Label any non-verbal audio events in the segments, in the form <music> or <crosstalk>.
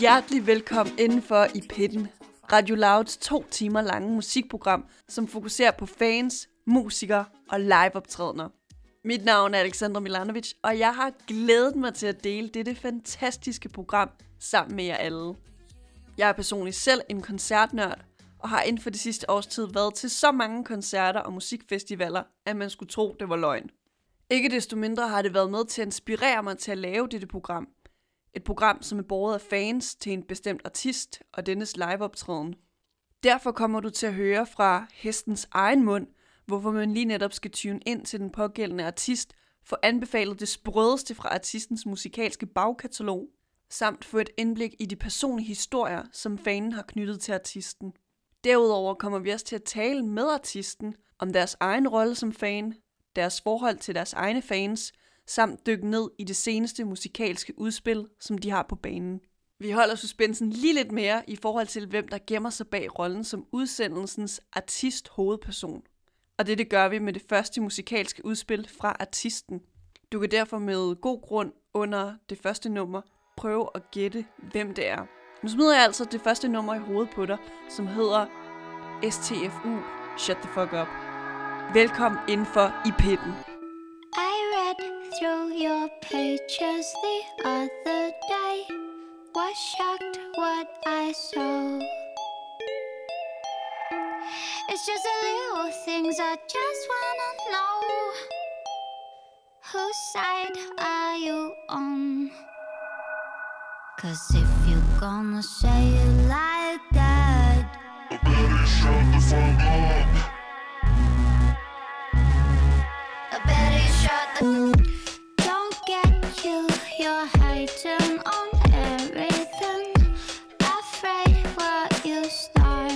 Hjertelig velkommen indenfor i Pitten. Radio Louds to timer lange musikprogram, som fokuserer på fans, musikere og liveoptrædener. Mit navn er Alexandra Milanovic, og jeg har glædet mig til at dele dette fantastiske program sammen med jer alle. Jeg er personligt selv en koncertnørd, og har inden for det sidste års tid været til så mange koncerter og musikfestivaler, at man skulle tro, det var løgn. Ikke desto mindre har det været med til at inspirere mig til at lave dette program. Et program, som er båret af fans til en bestemt artist og dennes liveoptræden. Derfor kommer du til at høre fra hestens egen mund, hvorfor man lige netop skal tune ind til den pågældende artist, få anbefalet det sprødeste fra artistens musikalske bagkatalog, samt få et indblik i de personlige historier, som fanen har knyttet til artisten. Derudover kommer vi også til at tale med artisten om deres egen rolle som fan, deres forhold til deres egne fans, samt dykke ned i det seneste musikalske udspil, som de har på banen. Vi holder suspensen lige lidt mere i forhold til, hvem der gemmer sig bag rollen som udsendelsens artist-hovedperson. Og det, det gør vi med det første musikalske udspil fra artisten. Du kan derfor med god grund under det første nummer prøve at gætte, hvem det er. Nu smider jeg altså det første nummer i hovedet på dig, som hedder STFU, Shut the Fuck Up. Velkommen indenfor i pitten. Your pages the other day. Was shocked what I saw. It's just the little things I just wanna know. Whose side are you on? Cause if you're gonna say it like that, I you're on everything. Afraid what you start.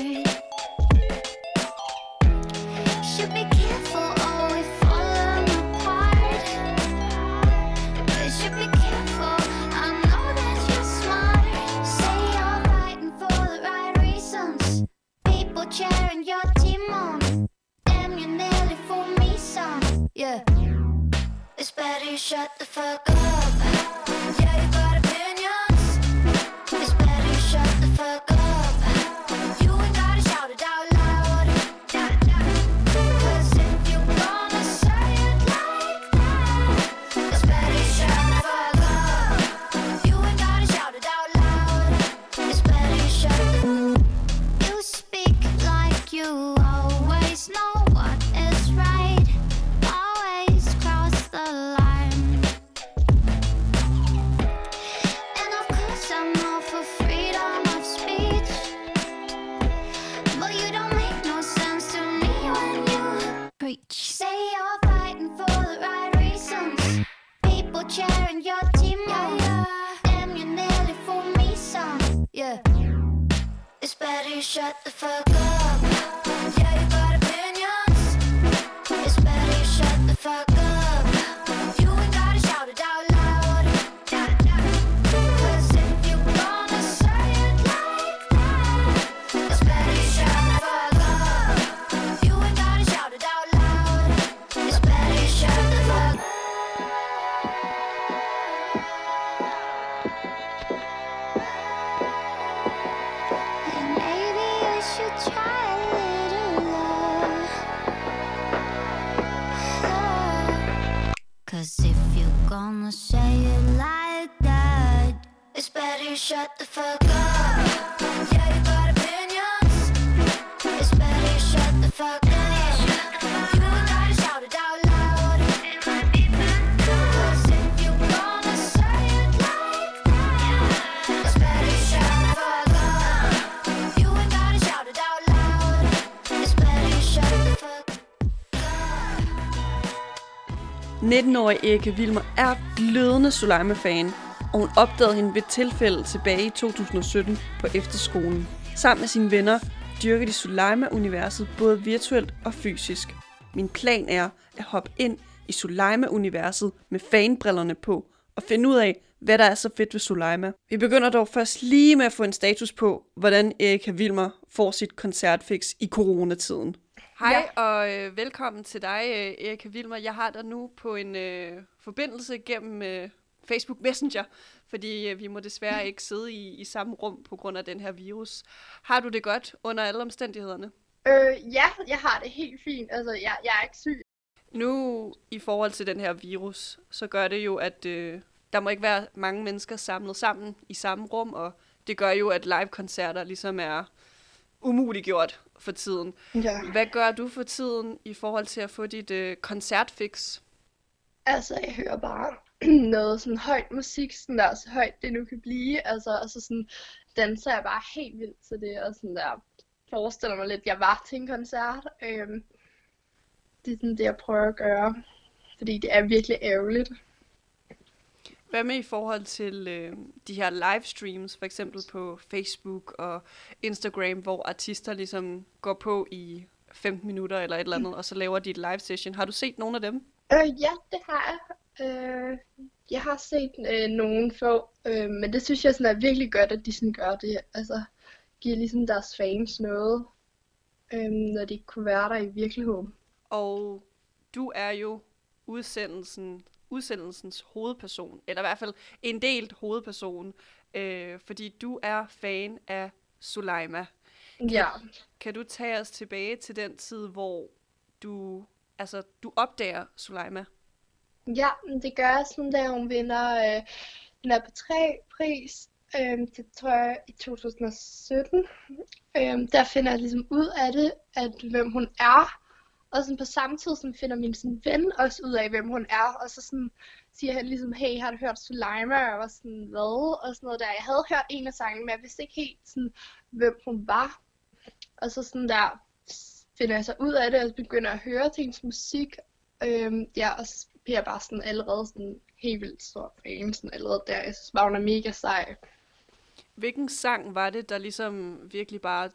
Should be careful, or we falling apart. You should be careful. I know that you're smart. Say you're fighting for the right reasons. People cheering your team on. Damn, you nearly me. Yeah. It's better you shut the fuck up. 19-årige Erika Vilmer er glødende Sulaima-fan, og hun opdagede hende ved et tilfælde tilbage i 2017 på efterskolen. Sammen med sine venner dyrker de Sulaima-universet både virtuelt og fysisk. Min plan er at hoppe ind i Sulaima-universet med fanbrillerne på og finde ud af, hvad der er så fedt ved Sulaima. Vi begynder dog først lige med at få en status på, hvordan Erika Vilmer får sit koncertfix i coronatiden. Hej ja. og øh, velkommen til dig, øh, Erika Wilmer. Jeg har dig nu på en øh, forbindelse gennem øh, Facebook Messenger, fordi øh, vi må desværre <laughs> ikke sidde i, i samme rum på grund af den her virus. Har du det godt under alle omstændighederne? Øh, ja, jeg har det helt fint. Altså, jeg, jeg er ikke syg. Nu i forhold til den her virus, så gør det jo, at øh, der må ikke være mange mennesker samlet sammen i samme rum, og det gør jo, at live-koncerter ligesom er umuliggjort for tiden. Ja. Hvad gør du for tiden i forhold til at få dit øh, koncertfix? Altså, jeg hører bare <clears throat> noget sådan højt musik, sådan der, så højt det nu kan blive. Altså, og så sådan danser jeg bare helt vildt til det, og sådan der forestiller mig lidt, at jeg var til en koncert. Øhm, det er sådan det, jeg prøver at gøre, fordi det er virkelig ærgerligt. Hvad med i forhold til øh, de her livestreams, for eksempel på Facebook og Instagram, hvor artister ligesom går på i 15 minutter eller et eller andet, og så laver de et live session. Har du set nogle af dem? Øh, ja, det har jeg. Øh, jeg har set øh, nogen få, øh, men det synes jeg sådan er virkelig godt, at de sådan gør det. Altså, giver ligesom deres fans noget, øh, når de kunne være der i virkeligheden. Og du er jo udsendelsen, udsendelsens hovedperson, eller i hvert fald en delt hovedperson, øh, fordi du er fan af Suleima. Ja. Kan du tage os tilbage til den tid, hvor du, altså, du opdager Suleima? Ja, det gør jeg sådan, da hun vinder øh, den her P3-pris, øh, det tror jeg i 2017. Øh, der finder jeg ligesom ud af det, at hvem hun er. Og sådan på samme tid sådan finder min sådan, ven også ud af, hvem hun er. Og så sådan siger han ligesom, hey, har du hørt Suleima? Og jeg var sådan, hvad? Og sådan noget der. Jeg havde hørt en af sangene, men jeg vidste ikke helt, sådan, hvem hun var. Og så sådan der finder jeg så ud af det, og begynder at høre til hendes musik. Øhm, ja, og så bliver jeg bare sådan allerede sådan helt vildt stor fan, sådan allerede der. Jeg synes bare, hun er mega sej. Hvilken sang var det, der ligesom virkelig bare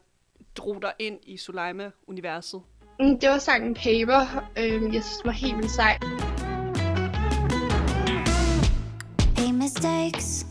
drog dig ind i Suleima-universet? Mm, det var sangen Paper. Øh, jeg synes, det var helt vildt sej. Hey mistakes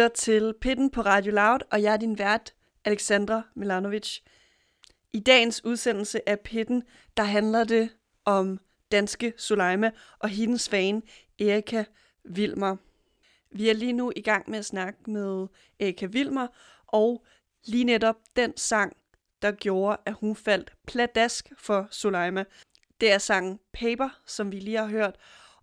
lytter til Pitten på Radio Loud, og jeg er din vært, Alexandra Milanovic. I dagens udsendelse af Pitten, der handler det om danske Suleima og hendes fan Erika Vilmer. Vi er lige nu i gang med at snakke med Erika Vilmer, og lige netop den sang, der gjorde, at hun faldt pladask for Suleima. Det er sangen Paper, som vi lige har hørt,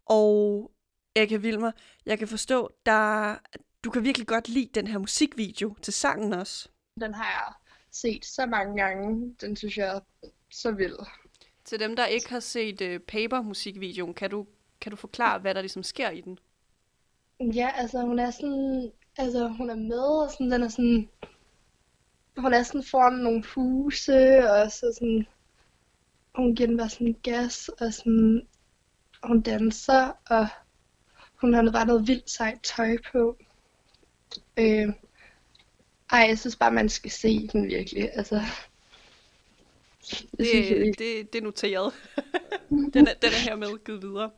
og Erika Vilmer, jeg kan forstå, der du kan virkelig godt lide den her musikvideo til sangen også. Den har jeg set så mange gange. Den synes jeg er så vild. Til dem, der ikke har set uh, Paper-musikvideoen, kan du, kan du forklare, hvad der ligesom sker i den? Ja, altså hun er sådan, altså hun er med, og sådan, den er sådan, hun er sådan foran nogle huse, og så sådan, hun giver den bare sådan gas, og sådan, hun danser, og hun har bare noget vildt sejt tøj på. Øh, ej, jeg synes bare, man skal se den virkelig, altså. Det, synes jeg det, det, det er noteret. <laughs> den, er, den er hermed givet videre.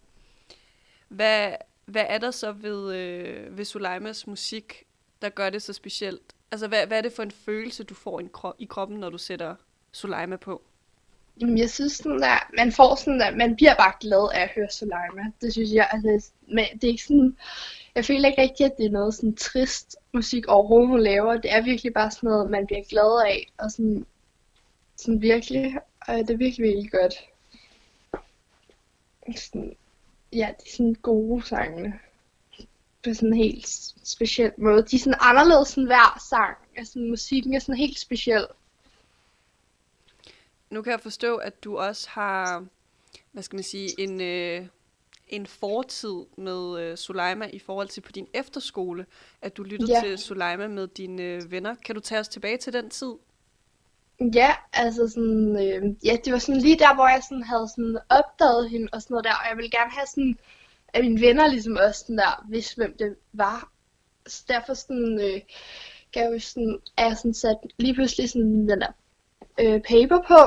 Hvad, hvad er der så ved, øh, ved Sulaimas musik, der gør det så specielt? Altså, hvad, hvad er det for en følelse, du får i, kro- i kroppen, når du sætter Sulaima på? Jamen, jeg synes sådan der, man får sådan at man bliver bare glad af at høre Solima. Det synes jeg, altså, men det er ikke sådan, jeg føler ikke rigtigt, at det er noget sådan trist musik overhovedet, hun laver. Det er virkelig bare sådan noget, man bliver glad af, og sådan, sådan virkelig, og det er virkelig, virkelig godt. Sådan, ja, det er sådan gode sangene. På sådan en helt speciel måde. De er sådan anderledes end hver sang. Altså, musikken er sådan helt speciel. Nu kan jeg forstå, at du også har, hvad skal man sige, en, øh, en fortid med øh, Sulaima i forhold til på din efterskole, at du lyttede Ja. til Sulaima med dine øh, venner. Kan du tage os tilbage til den tid? Ja, altså sådan, øh, ja, det var sådan lige der, hvor jeg sådan havde sådan opdaget hende og sådan noget der, og jeg ville gerne have sådan, at mine venner ligesom også sådan der, vidste hvem det var. Så derfor sådan, øh, gav jeg sådan, er jeg sådan sat lige pludselig sådan den der øh, paper på,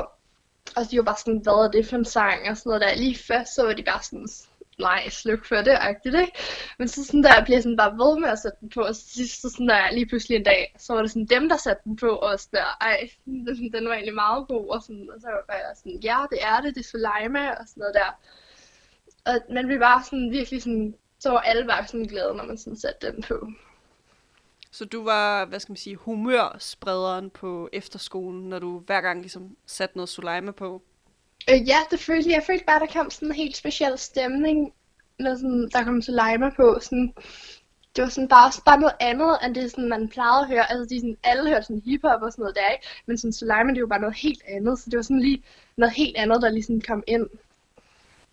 og de var bare sådan, hvad er det for en sang og sådan noget der. Lige først så var de bare sådan, nej, sluk for det, agtigt, ikke? Men så sådan der, bliver jeg sådan bare ved med at sætte den på, og sidst så sådan der, lige pludselig en dag, så var det sådan dem, der satte den på, og sådan der, ej, den, <laughs> den var egentlig meget god, og, sådan, og så var jeg sådan, ja, det er det, det er Soleima, og sådan noget der. Og man blev bare sådan virkelig sådan, så var alle bare sådan glade, når man sådan satte den på. Så du var, hvad skal man sige, humørsprederen på efterskolen, når du hver gang ligesom satte noget Sulaima på? Øh, ja, det følte jeg. Jeg følte bare, der kom sådan en helt speciel stemning, når sådan, der kom Soleima på. Sådan, det var sådan bare, bare noget andet, end det sådan, man plejede at høre. Altså, de sådan, alle hørte sådan hiphop og sådan noget der, ikke? Men sådan Soleima, det var bare noget helt andet. Så det var sådan lige noget helt andet, der ligesom kom ind.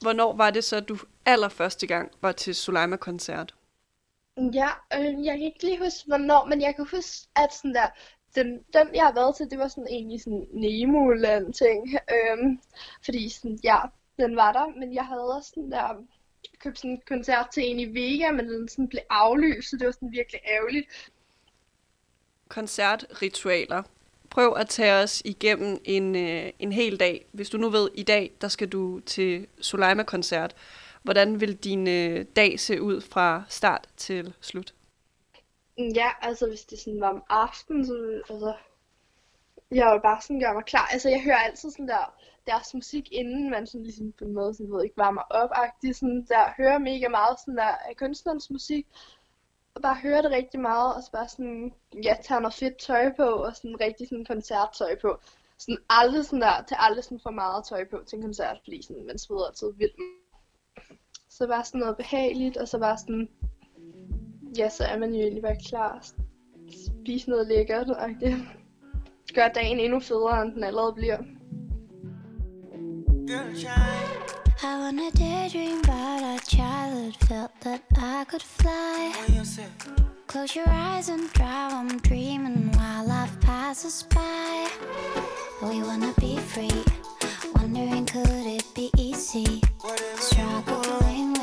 Hvornår var det så, at du allerførste gang var til Sulaima-koncert? Ja, øh, jeg kan ikke lige huske, hvornår, men jeg kan huske, at sådan der, den, den jeg har været til, det var sådan egentlig sådan Nemo-land ting. Øhm, fordi sådan, ja, den var der, men jeg havde også sådan der, købt sådan en koncert til en i Vega, men den sådan blev aflyst, så det var sådan virkelig ærgerligt. Koncertritualer. Prøv at tage os igennem en, øh, en hel dag. Hvis du nu ved, i dag, der skal du til Sulaima-koncert. Hvordan vil din øh, dag se ud fra start til slut? Ja, altså hvis det sådan var om aftenen, så altså, jeg vil bare sådan gøre mig klar. Altså jeg hører altid sådan der, deres musik, inden man sådan ligesom på en måde, sådan, ved ikke, varmer op -agtigt, sådan der, hører mega meget sådan der af kunstnerens musik, og bare hører det rigtig meget, og så bare sådan, ja, tager noget fedt tøj på, og sådan rigtig sådan koncerttøj på. Sådan aldrig sådan der, til aldrig sådan for meget tøj på til en koncert, fordi sådan, man sveder altid vildt. Så var sådan noget behageligt, og så var sådan, ja, så er man jo egentlig bare klar. Spise noget lækkert, og det <laughs> gør dagen endnu federe, end den allerede bliver. I wanna daydream about our childhood. Felt that I could fly. Close your eyes and drive I'm dreaming while life passes by. We wanna be free. Wondering could it be easy? Struggle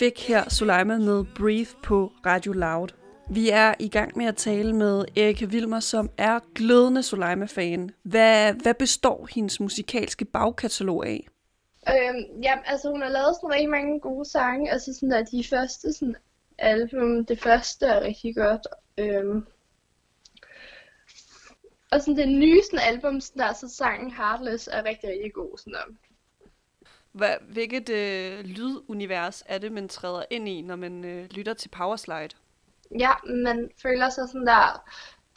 fik her Suleima med Breathe på Radio Loud. Vi er i gang med at tale med Erika Vilmer, som er glødende Suleima-fan. Hvad, hvad består hendes musikalske bagkatalog af? Øhm, ja, altså hun har lavet sådan rigtig mange gode sange. Altså sådan der de første sådan album, det første er rigtig godt. Øhm, og sådan det nye sådan album, sådan der, så sangen Heartless er rigtig, rigtig god. Sådan der. Hvad, hvilket øh, lydunivers er det, man træder ind i, når man øh, lytter til Powerslide? Ja, man føler sig sådan der,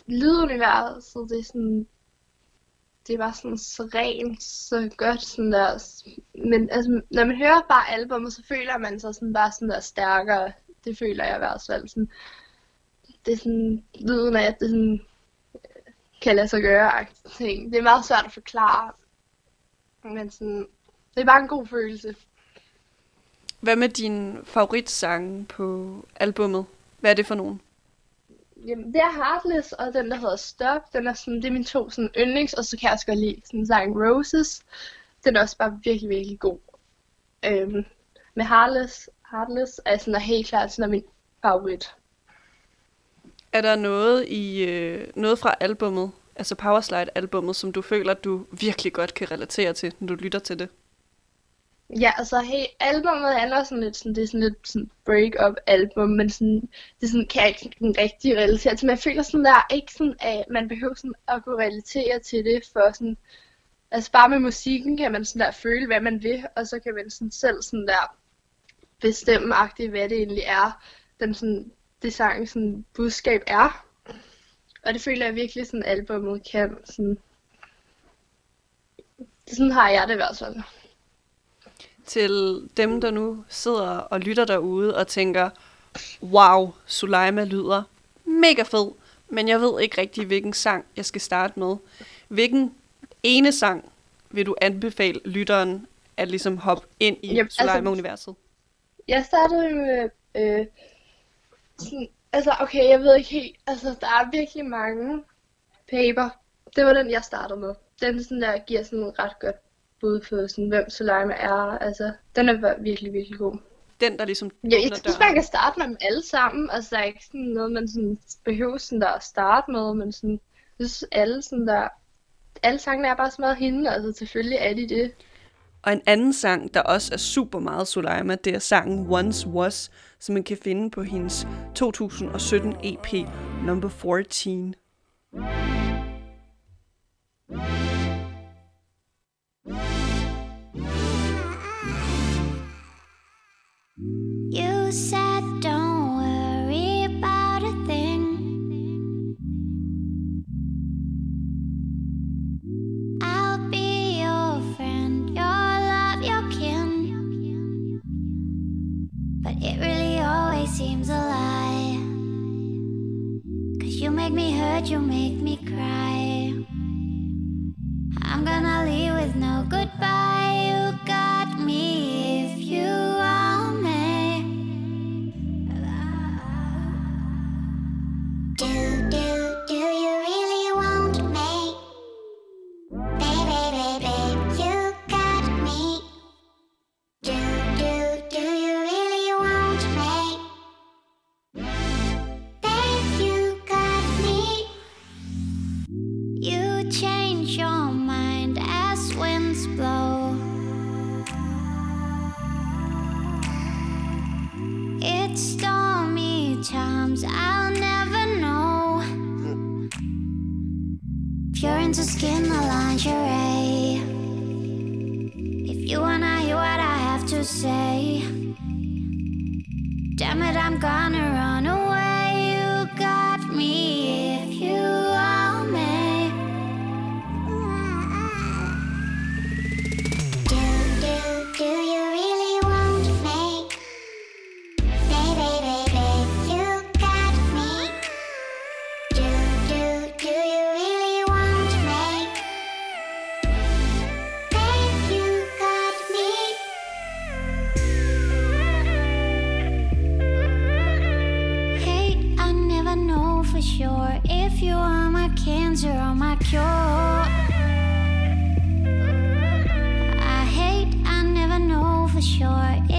lyduniverset, det er sådan, det var sådan så rent, så godt sådan der, men altså, når man hører bare albumet, så føler man sig sådan bare sådan der stærkere, det føler jeg i hvert fald sådan, det er sådan, lyden af, at det sådan, øh, kan lade sig gøre, ting. Det er meget svært at forklare, men sådan, det er bare en god følelse. Hvad med din favoritsange på albummet? Hvad er det for nogen? Jamen, det er Heartless, og den, der hedder Stop, den er sådan, det er mine to sådan, yndlings, og så kan jeg også godt lide sådan sang Roses. Den er også bare virkelig, virkelig god. Øhm, med Heartless, Heartless er sådan er helt klart sådan er min favorit. Er der noget i øh, noget fra albummet, altså Powerslide-albummet, som du føler, du virkelig godt kan relatere til, når du lytter til det? Ja, altså hey, albumet handler sådan lidt sådan, det er sådan lidt sådan break-up album, men sådan, det er sådan, kan jeg ikke sådan rigtig relatere til, Man føler sådan der, ikke sådan, at man behøver sådan at kunne relatere til det, for sådan, altså bare med musikken kan man sådan der føle, hvad man vil, og så kan man sådan selv sådan der bestemme agtigt, hvad det egentlig er, den sådan, det sang sådan budskab er. Og det føler jeg virkelig sådan albumet kan, sådan, sådan har jeg det i hvert fald. Til dem, der nu sidder og lytter derude og tænker, wow, Suleima lyder mega fed, men jeg ved ikke rigtig, hvilken sang jeg skal starte med. Hvilken ene sang vil du anbefale lytteren at ligesom hoppe ind i Jamen, altså- Suleima-universet? Jeg startede jo med, øh, sådan, altså okay, jeg ved ikke helt, altså der er virkelig mange paper. Det var den, jeg startede med. Den sådan der giver sådan et ret godt bud på sådan, hvem Soleima er. Altså, den er virkelig, virkelig god. Den, der ligesom Ja, jeg synes, man kan starte med dem alle sammen. Altså, der er ikke sådan noget, man sådan behøver sådan der at starte med, men sådan, jeg synes alle sådan der, alle sangene er bare meget hende, altså selvfølgelig er de det. Og en anden sang, der også er super meget Suleima, det er sangen Once Was, som man kan finde på hendes 2017 EP number 14. gonna you make you are my cancer, or my cure. I hate, I never know for sure.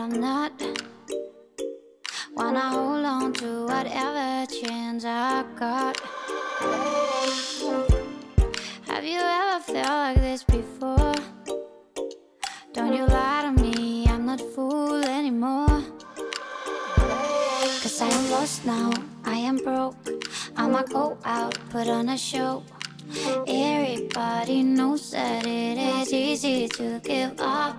I'm not. Wanna hold on to whatever chance I got. Have you ever felt like this before? Don't you lie to me, I'm not fool anymore. Cause I am lost now, I am broke. I'ma go out, put on a show. Everybody knows that it is easy to give up.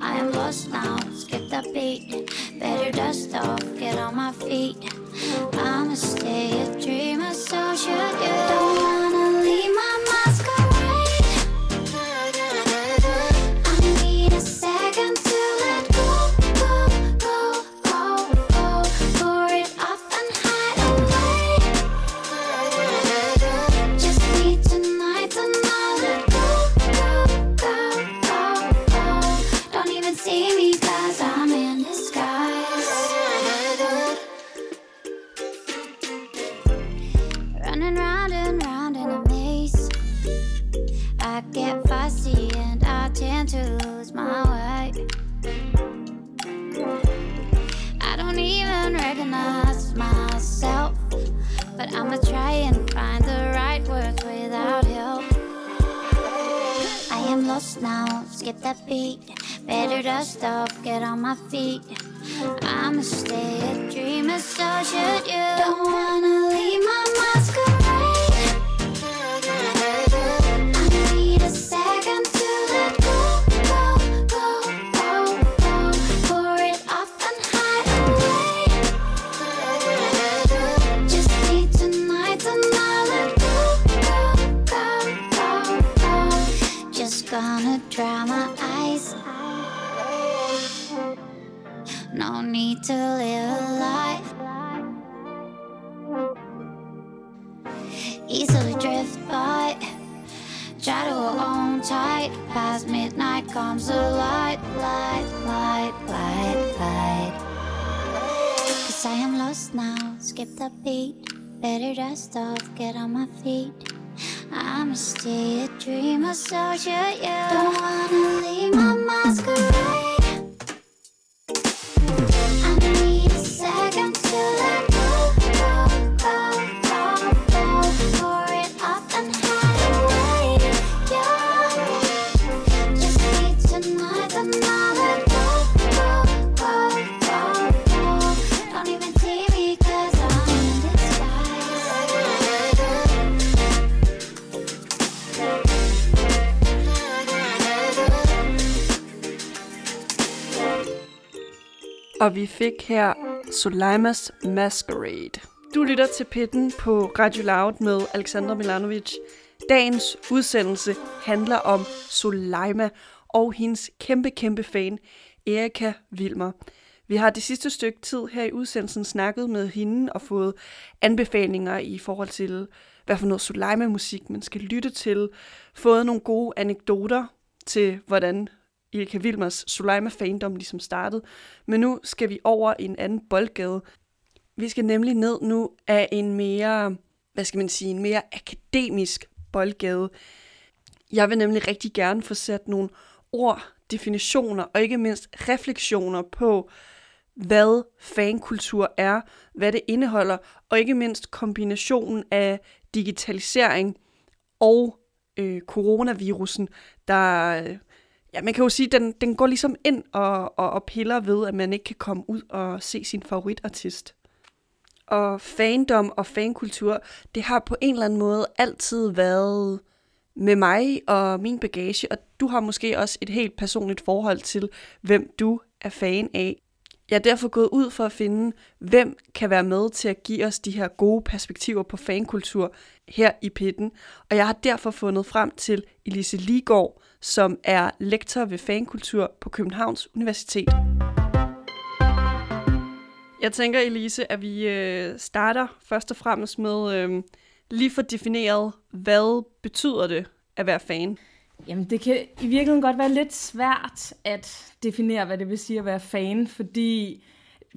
I am lost now, skip the beat. Better dust off, get on my feet. I'ma stay a dreamer, so should you. Tight. Past midnight comes the light, light, light, light, light. Cause I am lost now. Skip the beat. Better dust off, get on my feet. I'm still a dreamer, so should you. Don't wanna leave my masquerade. Og vi fik her Solaimas Masquerade. Du lytter til Pitten på Radio Loud med Alexandra Milanovic. Dagens udsendelse handler om Soleima og hendes kæmpe, kæmpe fan, Erika Vilmer. Vi har det sidste stykke tid her i udsendelsen snakket med hende og fået anbefalinger i forhold til, hvad for noget Soleima-musik man skal lytte til. Fået nogle gode anekdoter til, hvordan Erika Wilmers Suleima-fandom ligesom startede. Men nu skal vi over i en anden boldgade. Vi skal nemlig ned nu af en mere, hvad skal man sige, en mere akademisk boldgade. Jeg vil nemlig rigtig gerne få sat nogle ord, definitioner og ikke mindst refleksioner på, hvad fankultur er, hvad det indeholder, og ikke mindst kombinationen af digitalisering og øh, coronavirusen, der, øh, ja, man kan jo sige, den, den går ligesom ind og, og, og piller ved, at man ikke kan komme ud og se sin favoritartist. Og fandom og fankultur, det har på en eller anden måde altid været med mig og min bagage, og du har måske også et helt personligt forhold til, hvem du er fan af. Jeg er derfor gået ud for at finde, hvem kan være med til at give os de her gode perspektiver på fankultur her i pitten. Og jeg har derfor fundet frem til Elise Ligård, som er lektor ved fankultur på Københavns Universitet. Jeg tænker, Elise, at vi øh, starter først og fremmest med øh, lige for defineret, hvad betyder det at være fan? Jamen, det kan i virkeligheden godt være lidt svært at definere, hvad det vil sige at være fan, fordi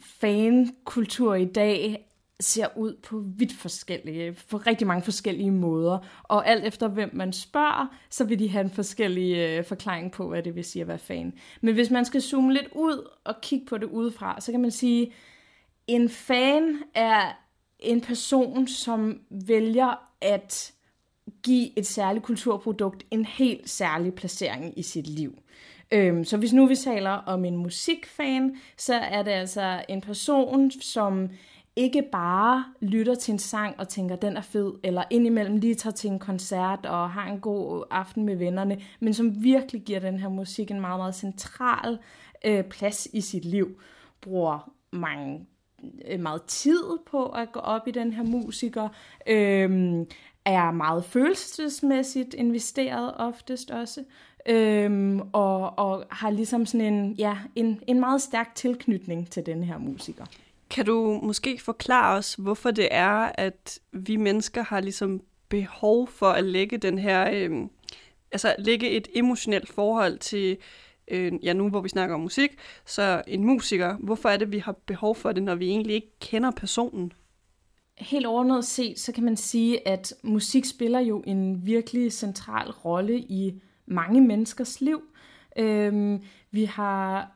fankultur i dag ser ud på vidt forskellige, på rigtig mange forskellige måder. Og alt efter hvem man spørger, så vil de have en forskellig øh, forklaring på, hvad det vil sige at være fan. Men hvis man skal zoome lidt ud og kigge på det udefra, så kan man sige, en fan er en person, som vælger at give et særligt kulturprodukt en helt særlig placering i sit liv. Øhm, så hvis nu vi taler om en musikfan, så er det altså en person, som ikke bare lytter til en sang og tænker, den er fed, eller indimellem lige tager til en koncert og har en god aften med vennerne, men som virkelig giver den her musik en meget, meget central øh, plads i sit liv. Bruger mange øh, meget tid på at gå op i den her musiker, øh, er meget følelsesmæssigt investeret oftest også, øhm, og, og har ligesom sådan en, ja, en, en meget stærk tilknytning til den her musiker. Kan du måske forklare os, hvorfor det er, at vi mennesker har ligesom behov for at lægge den her, øh, altså lægge et emotionelt forhold til, øh, ja nu hvor vi snakker om musik, så en musiker, hvorfor er det, vi har behov for det, når vi egentlig ikke kender personen? Helt overordnet set, så kan man sige, at musik spiller jo en virkelig central rolle i mange menneskers liv. Øhm, vi har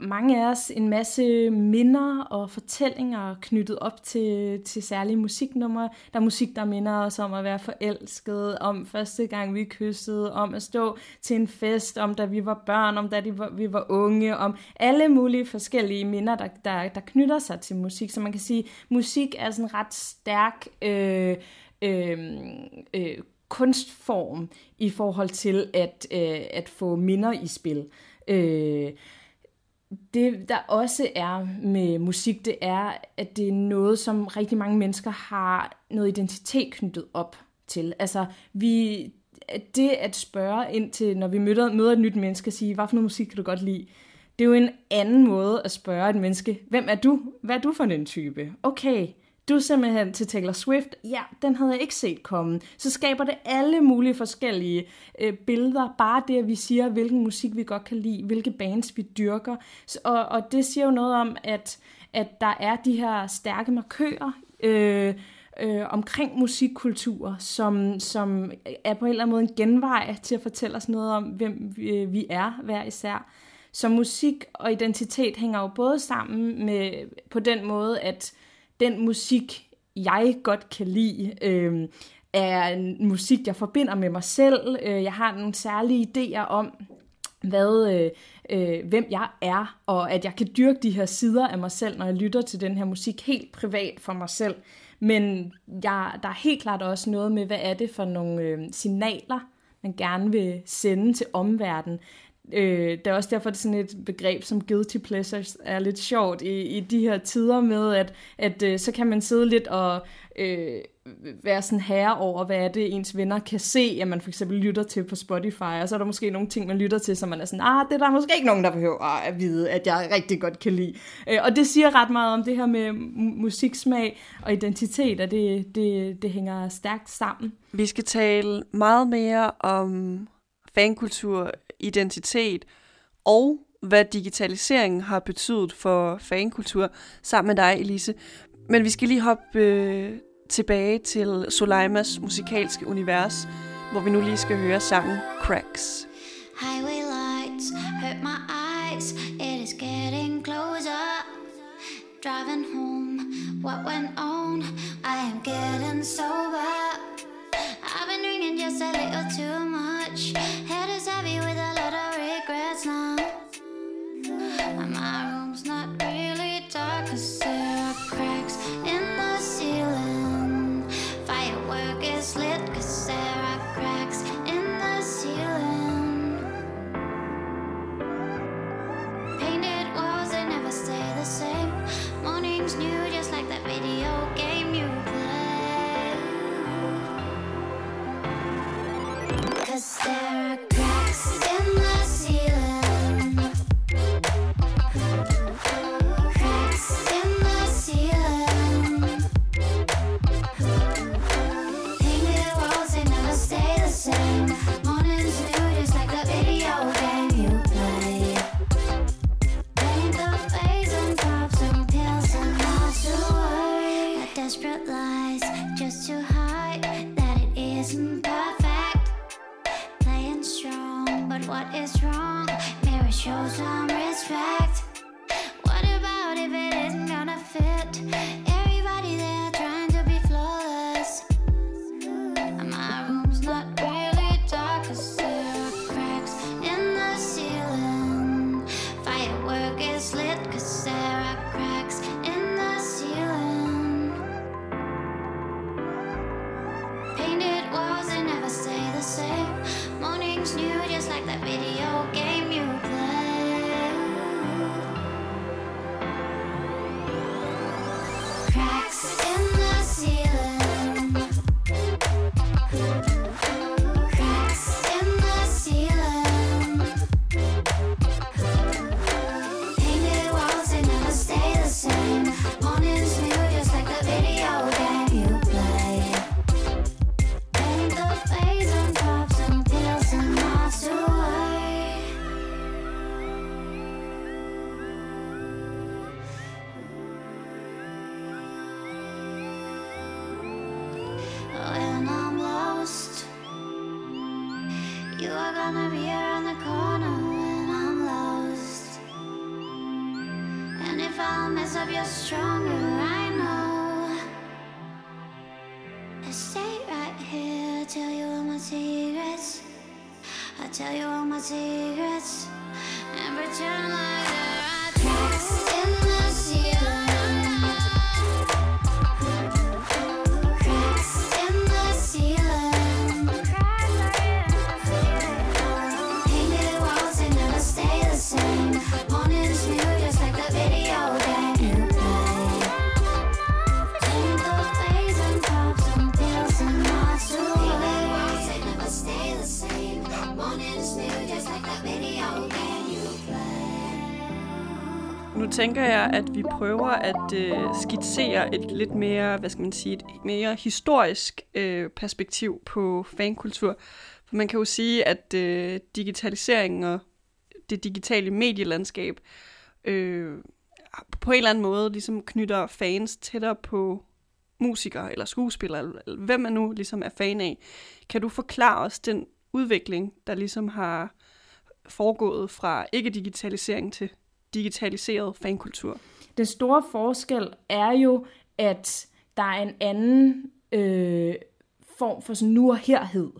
mange af os en masse minder og fortællinger knyttet op til, til særlige musiknumre. Der er musik, der minder os om at være forelsket, om første gang vi kyssede, om at stå til en fest, om da vi var børn, om da vi var unge, om alle mulige forskellige minder, der, der, der knytter sig til musik. Så man kan sige, at musik er sådan en ret stærk øh, øh, øh, kunstform i forhold til at, øh, at få minder i spil. Øh, det, der også er med musik, det er, at det er noget, som rigtig mange mennesker har noget identitet knyttet op til. Altså, vi det at spørge ind til, når vi møder, møder et nyt menneske, og sige, hvad for noget musik kan du godt lide? Det er jo en anden måde at spørge et menneske, hvem er du? Hvad er du for en type? Okay, du simpelthen til Taylor Swift. Ja, den havde jeg ikke set komme. Så skaber det alle mulige forskellige øh, billeder. Bare det, at vi siger, hvilken musik vi godt kan lide, hvilke bands vi dyrker. Så, og, og det siger jo noget om, at, at der er de her stærke markører øh, øh, omkring musikkultur, som, som er på en eller anden måde en genvej til at fortælle os noget om, hvem vi, vi er hver især. Så musik og identitet hænger jo både sammen med på den måde, at den musik, jeg godt kan lide, øh, er en musik, jeg forbinder med mig selv. Øh, jeg har nogle særlige idéer om, hvad, øh, øh, hvem jeg er, og at jeg kan dyrke de her sider af mig selv, når jeg lytter til den her musik helt privat for mig selv. Men jeg, der er helt klart også noget med, hvad er det for nogle øh, signaler, man gerne vil sende til omverdenen. Øh, det er også derfor, at sådan et begreb som guilty pleasures er lidt sjovt i, i de her tider med, at, at øh, så kan man sidde lidt og øh, være sådan herre over, hvad er det, ens venner kan se, at man for eksempel lytter til på Spotify, og så er der måske nogle ting, man lytter til, som man er sådan, ah, det er der måske ikke nogen, der behøver at vide, at jeg rigtig godt kan lide. Øh, og det siger ret meget om det her med musiksmag og identitet, at det, det, det hænger stærkt sammen. Vi skal tale meget mere om fankultur, identitet og hvad digitaliseringen har betydet for fankultur sammen med dig, Elise. Men vi skal lige hoppe øh, tilbage til Solaimas musikalske univers, hvor vi nu lige skal høre sangen Cracks. Highway lights hurt my eyes. It is getting closer. Driving home, what went on? I am getting sober. Drinking just a little too much. Head is heavy with a lot of regrets now. My room's not really dark, cause there are prøver at øh, skitsere et lidt mere, hvad skal man sige, et mere historisk øh, perspektiv på fankultur. For man kan jo sige, at øh, digitaliseringen og det digitale medielandskab øh, på en eller anden måde ligesom knytter fans tættere på musikere eller skuespillere, eller, eller hvem man nu ligesom er fan af. Kan du forklare os den udvikling, der ligesom har foregået fra ikke-digitalisering til digitaliseret fankultur? Den store forskel er jo, at der er en anden øh, form for sådan nu og herhed.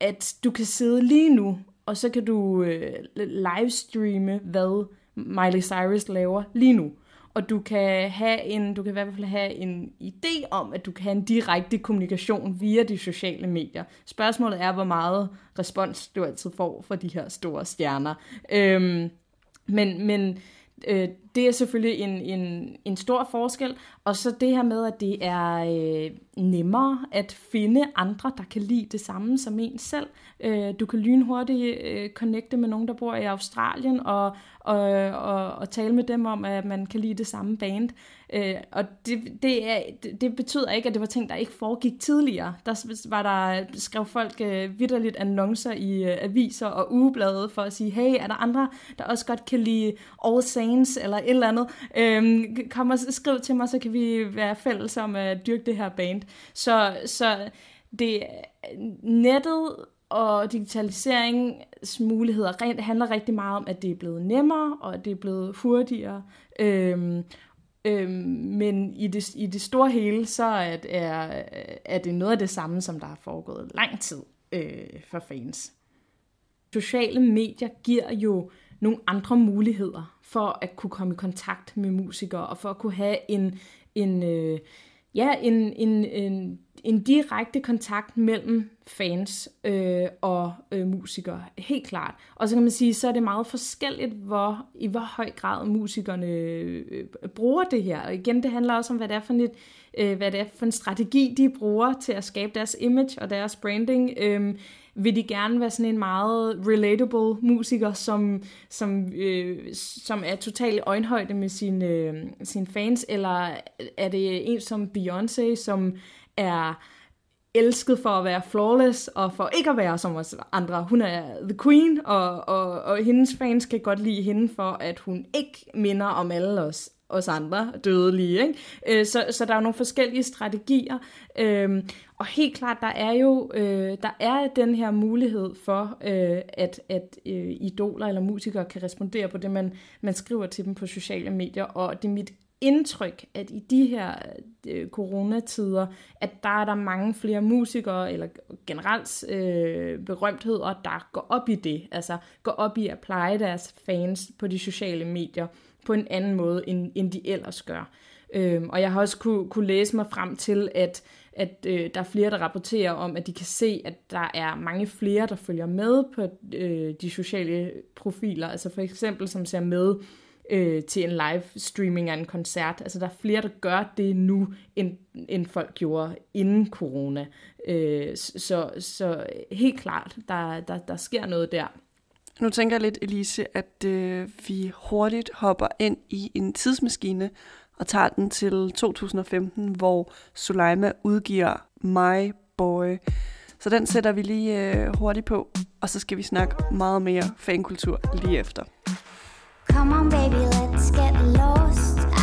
At du kan sidde lige nu, og så kan du øh, livestreame, hvad Miley Cyrus laver lige nu. Og du kan have en, du kan i hvert fald have en idé om, at du kan have en direkte kommunikation via de sociale medier. Spørgsmålet er, hvor meget respons du altid får fra de her store stjerner. Øhm, men, men øh, det er selvfølgelig en, en, en stor forskel. Og så det her med, at det er øh, nemmere at finde andre, der kan lide det samme som en selv. Øh, du kan lynhurtigt øh, connecte med nogen, der bor i Australien, og, og, og, og tale med dem om, at man kan lide det samme band. Øh, og det, det, er, det, betyder ikke, at det var ting, der ikke foregik tidligere. Der var der, skrev folk øh, vidderligt annoncer i øh, aviser og ugeblade for at sige, hey, er der andre, der også godt kan lide All Saints eller et eller andet? Øhm, kom og skriv til mig, så kan vi være fælles om at dyrke det her band. Så, så det nettet og digitaliseringens muligheder rent, handler rigtig meget om, at det er blevet nemmere, og at det er blevet hurtigere. Øhm, øhm, men i det, i det store hele, så er, er, er det noget af det samme, som der har foregået lang tid øh, for fans. Sociale medier giver jo nogle andre muligheder for at kunne komme i kontakt med musikere, og for at kunne have en, en, øh, ja, en, en, en, en direkte kontakt mellem fans øh, og øh, musikere, helt klart. Og så kan man sige, så er det meget forskelligt, hvor, i hvor høj grad musikerne øh, bruger det her. Og igen, det handler også om, hvad det er for et, øh, hvad det er for en strategi, de bruger til at skabe deres image og deres branding. Øh, vil de gerne være sådan en meget relatable musiker, som, som, øh, som er totalt i øjenhøjde med sine, øh, sine fans, eller er det en som Beyoncé, som er elsket for at være flawless, og for ikke at være som os andre. Hun er the queen, og, og, og hendes fans kan godt lide hende for, at hun ikke minder om alle os, os andre dødelige. Ikke? Øh, så, så der er jo nogle forskellige strategier. Øh, og helt klart, der er jo øh, der er den her mulighed for, øh, at, at øh, idoler eller musikere kan respondere på det, man, man skriver til dem på sociale medier. Og det er mit indtryk, at i de her øh, coronatider, at der er der mange flere musikere, eller generelt øh, berømtheder, der går op i det. Altså går op i at pleje deres fans på de sociale medier på en anden måde, end, end de ellers gør. Øhm, og jeg har også kunne, kunne læse mig frem til, at, at øh, der er flere, der rapporterer om, at de kan se, at der er mange flere, der følger med på øh, de sociale profiler. Altså for eksempel, som ser med øh, til en live streaming af en koncert. Altså der er flere, der gør det nu, end, end folk gjorde inden corona. Øh, så, så helt klart, der, der, der sker noget der. Nu tænker jeg lidt, Elise, at øh, vi hurtigt hopper ind i en tidsmaskine og tager den til 2015, hvor Suleima udgiver My Boy. Så den sætter vi lige øh, hurtigt på, og så skal vi snakke meget mere fankultur lige efter. Come on, baby, let's get lost.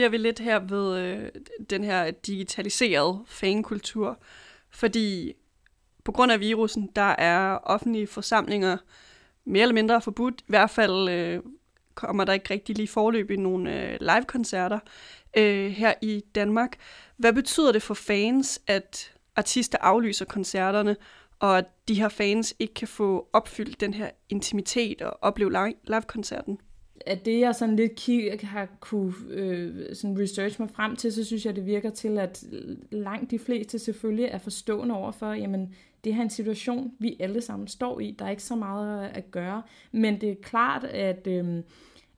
Bliver vi lidt her ved øh, den her digitaliserede fankultur, fordi på grund af virusen, der er offentlige forsamlinger mere eller mindre forbudt. I hvert fald øh, kommer der ikke rigtig lige forløb i nogle øh, live-koncerter øh, her i Danmark. Hvad betyder det for fans, at artister aflyser koncerterne, og at de her fans ikke kan få opfyldt den her intimitet og opleve live- live-koncerten? At det, jeg sådan lidt kig, har kunne øh, sådan research mig frem til, så synes jeg, det virker til, at langt de fleste selvfølgelig er forstående overfor, jamen, det her er en situation, vi alle sammen står i. Der er ikke så meget at gøre. Men det er klart, at, øh,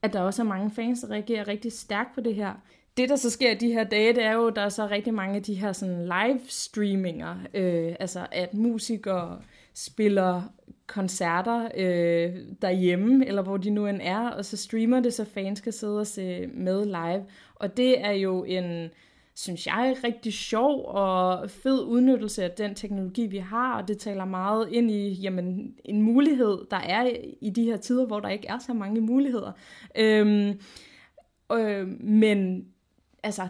at der også er mange fans, der reagerer rigtig stærkt på det her. Det, der så sker de her dage, det er jo, der er så rigtig mange af de her sådan live streaminger, øh, altså at musikere spiller koncerter øh, derhjemme, eller hvor de nu end er, og så streamer det, så fans kan sidde og se med live. Og det er jo en, synes jeg, rigtig sjov og fed udnyttelse af den teknologi, vi har, og det taler meget ind i jamen, en mulighed, der er i de her tider, hvor der ikke er så mange muligheder. Øhm, øh, men altså,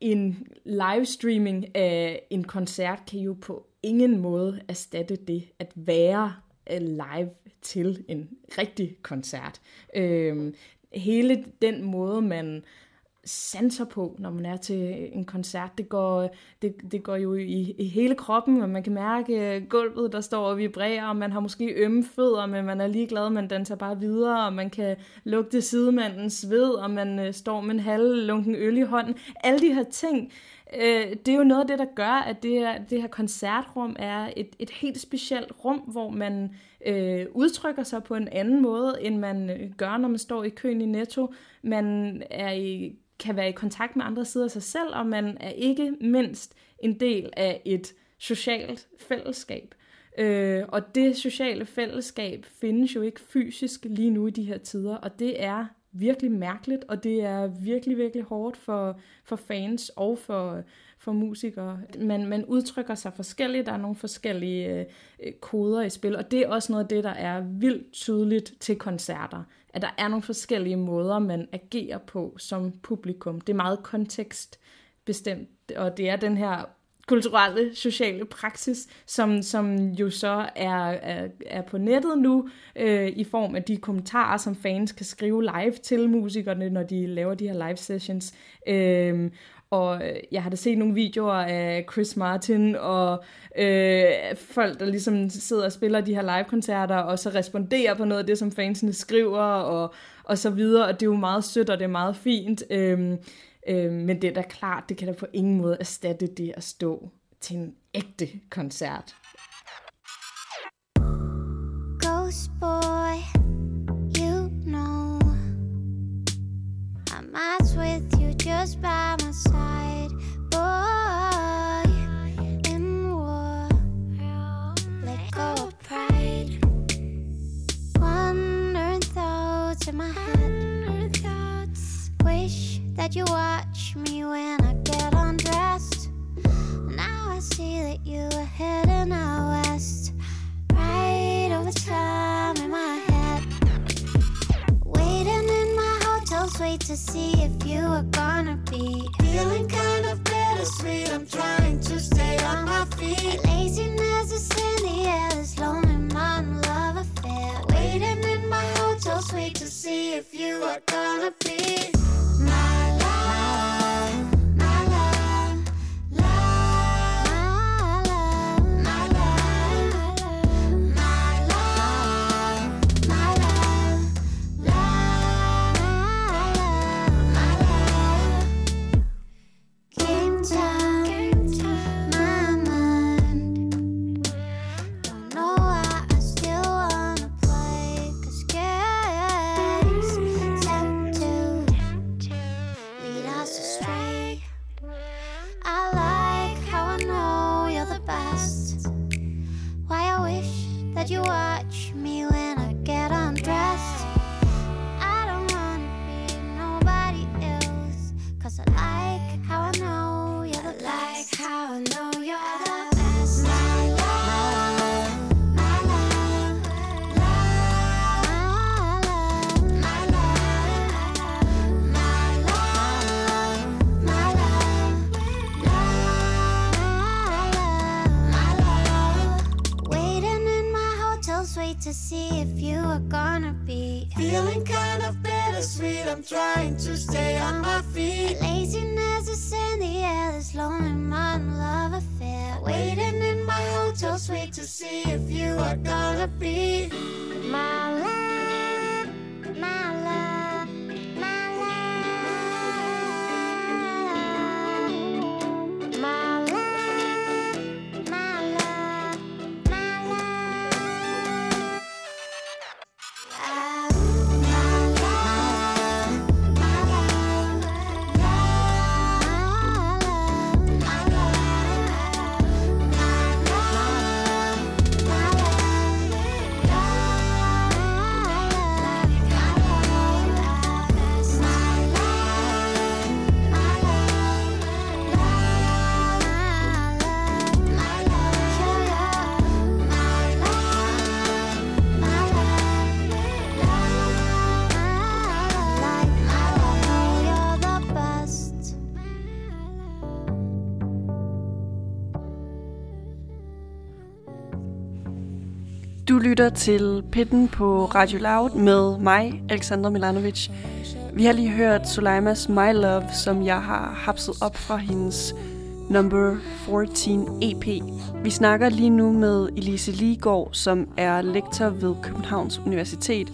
en livestreaming af en koncert kan jo på ingen måde erstatte det at være Øh, live til en rigtig koncert. Øh, hele den måde, man sanser på, når man er til en koncert. Det går, det, det går jo i, i hele kroppen, og man kan mærke øh, gulvet, der står og vibrerer, og man har måske ømme fødder, men man er ligeglad, man danser bare videre, og man kan lugte sidemandens sved, og man øh, står med en halv lunken øl i hånden. Alle de her ting, øh, det er jo noget af det, der gør, at det her, det her koncertrum er et, et helt specielt rum, hvor man øh, udtrykker sig på en anden måde, end man øh, gør, når man står i køen i Netto. Man er i kan være i kontakt med andre sider af sig selv, og man er ikke mindst en del af et socialt fællesskab. Øh, og det sociale fællesskab findes jo ikke fysisk lige nu i de her tider, og det er virkelig mærkeligt, og det er virkelig, virkelig hårdt for, for fans og for, for musikere. Man, man udtrykker sig forskelligt, der er nogle forskellige øh, koder i spil, og det er også noget af det, der er vildt tydeligt til koncerter at der er nogle forskellige måder, man agerer på som publikum. Det er meget kontekstbestemt, og det er den her kulturelle, sociale praksis, som, som jo så er, er, er på nettet nu, øh, i form af de kommentarer, som fans kan skrive live til musikerne, når de laver de her live sessions. Øh, og øh, jeg har da set nogle videoer af Chris Martin og øh, folk, der ligesom sidder og spiller de her live-koncerter, og så responderer på noget af det, som fansene skriver, og, og så videre. Og det er jo meget sødt, og det er meget fint. Øh, øh, men det er da klart, det kan da på ingen måde erstatte det at stå til en ægte koncert. Ghost boy, you know I'm out with you just by my side. Boy, in war, let go of pride. Wandering thoughts in my head. You watch me when I get undressed. Now I see that you are heading out west. Right over time in my head. Waiting in my hotel suite to see if you are gonna be feeling kind of bittersweet. I'm trying to stay on my feet. Laziness is in the air, this lonely man love affair. Waiting in my hotel suite to see if you are gonna be to see if you are gonna be Feeling kind of bittersweet. I'm trying to stay on my feet. Laziness is in the air, this lonely modern love affair. Waiting in my hotel suite to see if you are gonna be My love, lytter til Pitten på Radio Loud med mig, Alexandra Milanovic. Vi har lige hørt Sulaimas My Love, som jeg har hapset op fra hendes Number 14 EP. Vi snakker lige nu med Elise Ligård, som er lektor ved Københavns Universitet,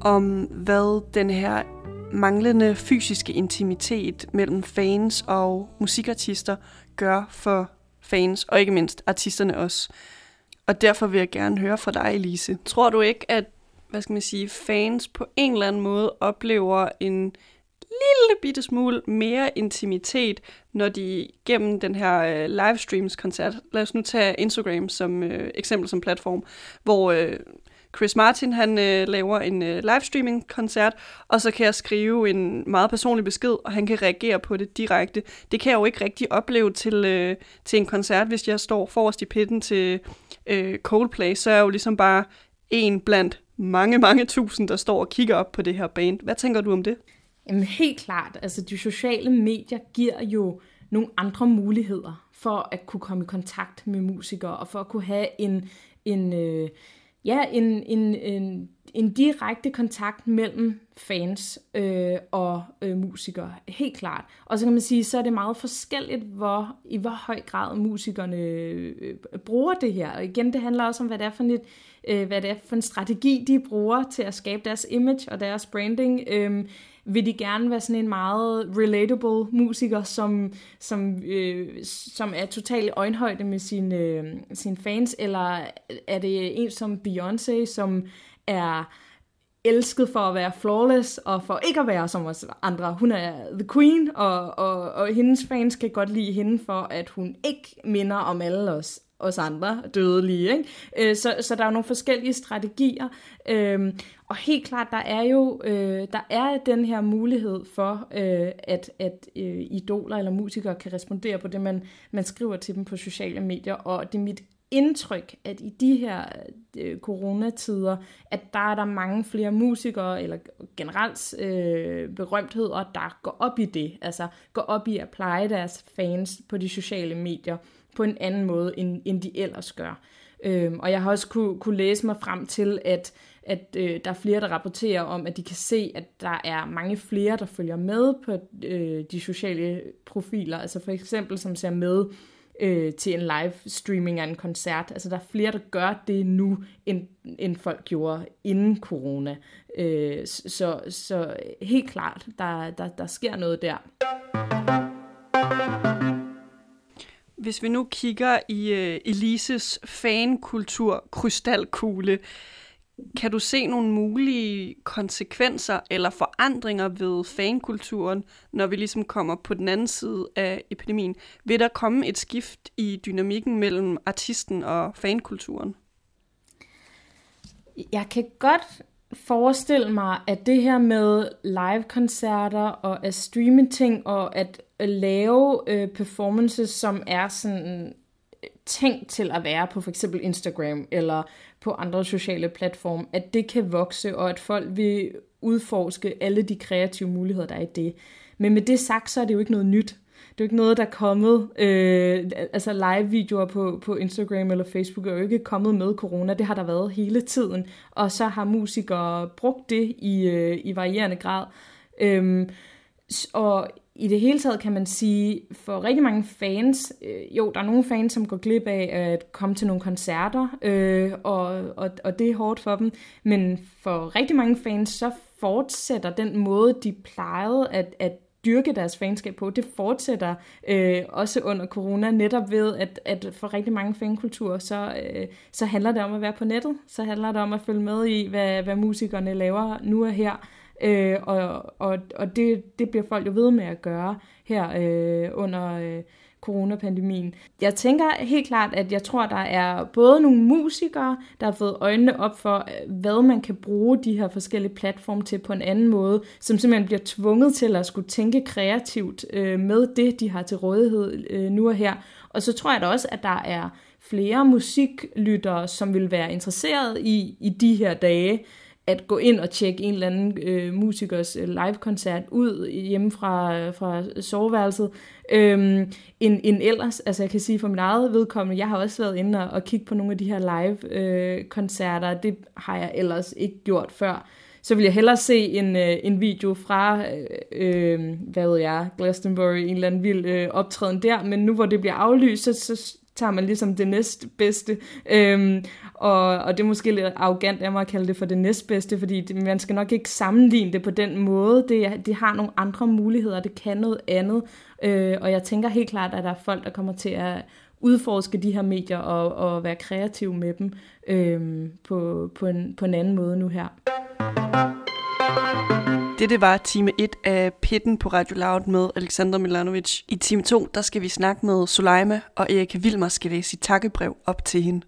om hvad den her manglende fysiske intimitet mellem fans og musikartister gør for fans, og ikke mindst artisterne også. Og derfor vil jeg gerne høre fra dig, Elise. Tror du ikke, at hvad skal man sige, fans på en eller anden måde oplever en lille bitte smule mere intimitet, når de gennem den her øh, livestreams-koncert, lad os nu tage Instagram som øh, eksempel som platform, hvor øh, Chris Martin han øh, laver en øh, livestreaming-koncert, og så kan jeg skrive en meget personlig besked, og han kan reagere på det direkte. Det kan jeg jo ikke rigtig opleve til, øh, til en koncert, hvis jeg står forrest i pitten til øh, Coldplay, så er jeg jo ligesom bare en blandt mange, mange tusind, der står og kigger op på det her band. Hvad tænker du om det? Jamen helt klart, altså de sociale medier giver jo nogle andre muligheder for at kunne komme i kontakt med musikere, og for at kunne have en, en, øh, ja, en, en, en, en direkte kontakt mellem fans øh, og øh, musikere, helt klart. Og så kan man sige, så er det meget forskelligt, hvor, i hvor høj grad musikerne øh, bruger det her. Og igen, det handler også om, hvad det er for en, øh, hvad det er for en strategi, de bruger til at skabe deres image og deres branding. Øh, vil de gerne være sådan en meget relatable musiker, som, som, øh, som er totalt i øjenhøjde med sine, øh, sine fans, eller er det en som Beyoncé, som er elsket for at være flawless, og for ikke at være som os andre. Hun er the queen, og, og, og hendes fans kan godt lide hende for, at hun ikke minder om alle os, os andre dødelige. Ikke? Øh, Så, så der er jo nogle forskellige strategier. Øh, og helt klart, der er jo øh, der er den her mulighed for, øh, at, at øh, idoler eller musikere kan respondere på det, man, man skriver til dem på sociale medier. Og det er mit indtryk, at i de her øh, coronatider, at der er der mange flere musikere, eller generelt øh, berømtheder, der går op i det. Altså går op i at pleje deres fans på de sociale medier på en anden måde, end, end de ellers gør. Øhm, og jeg har også kunne, kunne læse mig frem til, at, at øh, der er flere, der rapporterer om, at de kan se, at der er mange flere, der følger med på øh, de sociale profiler. Altså for eksempel, som ser med øh, til en live streaming af en koncert. Altså der er flere, der gør det nu, end, end folk gjorde inden corona. Øh, så, så helt klart, der, der, der sker noget der. Hvis vi nu kigger i øh, Elises fankultur krystalkugle, kan du se nogle mulige konsekvenser eller forandringer ved fankulturen, når vi ligesom kommer på den anden side af epidemien? Vil der komme et skift i dynamikken mellem artisten og fankulturen? Jeg kan godt forestille mig, at det her med live-koncerter og at streame ting og at øh, lave øh, performances, som er sådan øh, tænkt til at være på for eksempel Instagram eller på andre sociale platforme, at det kan vokse, og at folk vil udforske alle de kreative muligheder, der er i det. Men med det sagt, så er det jo ikke noget nyt. Det jo ikke noget, der er kommet, øh, altså live-videoer på, på Instagram eller Facebook er jo ikke kommet med corona, det har der været hele tiden, og så har musikere brugt det i, øh, i varierende grad. Øhm, og i det hele taget kan man sige, for rigtig mange fans, øh, jo, der er nogle fans, som går glip af at komme til nogle koncerter, øh, og, og, og det er hårdt for dem, men for rigtig mange fans, så fortsætter den måde, de plejede at, at dyrke deres fanskab på, det fortsætter øh, også under corona, netop ved, at, at for rigtig mange fankulturer, så, øh, så handler det om at være på nettet, så handler det om at følge med i, hvad, hvad musikerne laver nu og her, Øh, og og, og det, det bliver folk jo ved med at gøre her øh, under øh, coronapandemien. Jeg tænker helt klart, at jeg tror, der er både nogle musikere, der har fået øjnene op for, øh, hvad man kan bruge de her forskellige platforme til på en anden måde, som simpelthen bliver tvunget til at skulle tænke kreativt øh, med det, de har til rådighed øh, nu og her. Og så tror jeg da også, at der er flere musiklyttere, som vil være interesseret i, i de her dage, at gå ind og tjekke en eller anden øh, musikers øh, live-koncert ud hjemme fra, fra soveværelset, øhm, end, end ellers. Altså jeg kan sige for min eget vedkommende, jeg har også været inde og, og kigge på nogle af de her live-koncerter. Øh, det har jeg ellers ikke gjort før. Så vil jeg hellere se en, øh, en video fra, øh, øh, hvad ved jeg, Glastonbury, en eller anden vild øh, optræden der, men nu hvor det bliver aflyst, så, så tager man ligesom det næstbedste. Øhm, og, og det er måske lidt arrogant af mig at kalde det for det næstbedste, fordi det, man skal nok ikke sammenligne det på den måde. Det, det har nogle andre muligheder, det kan noget andet. Øh, og jeg tænker helt klart, at der er folk, der kommer til at udforske de her medier og, og være kreative med dem øh, på, på, en, på en anden måde nu her. Dette var time 1 af Pitten på Radio Loud med Alexander Milanovic. I time 2, der skal vi snakke med Suleima, og Erika Vilmer skal læse sit takkebrev op til hende.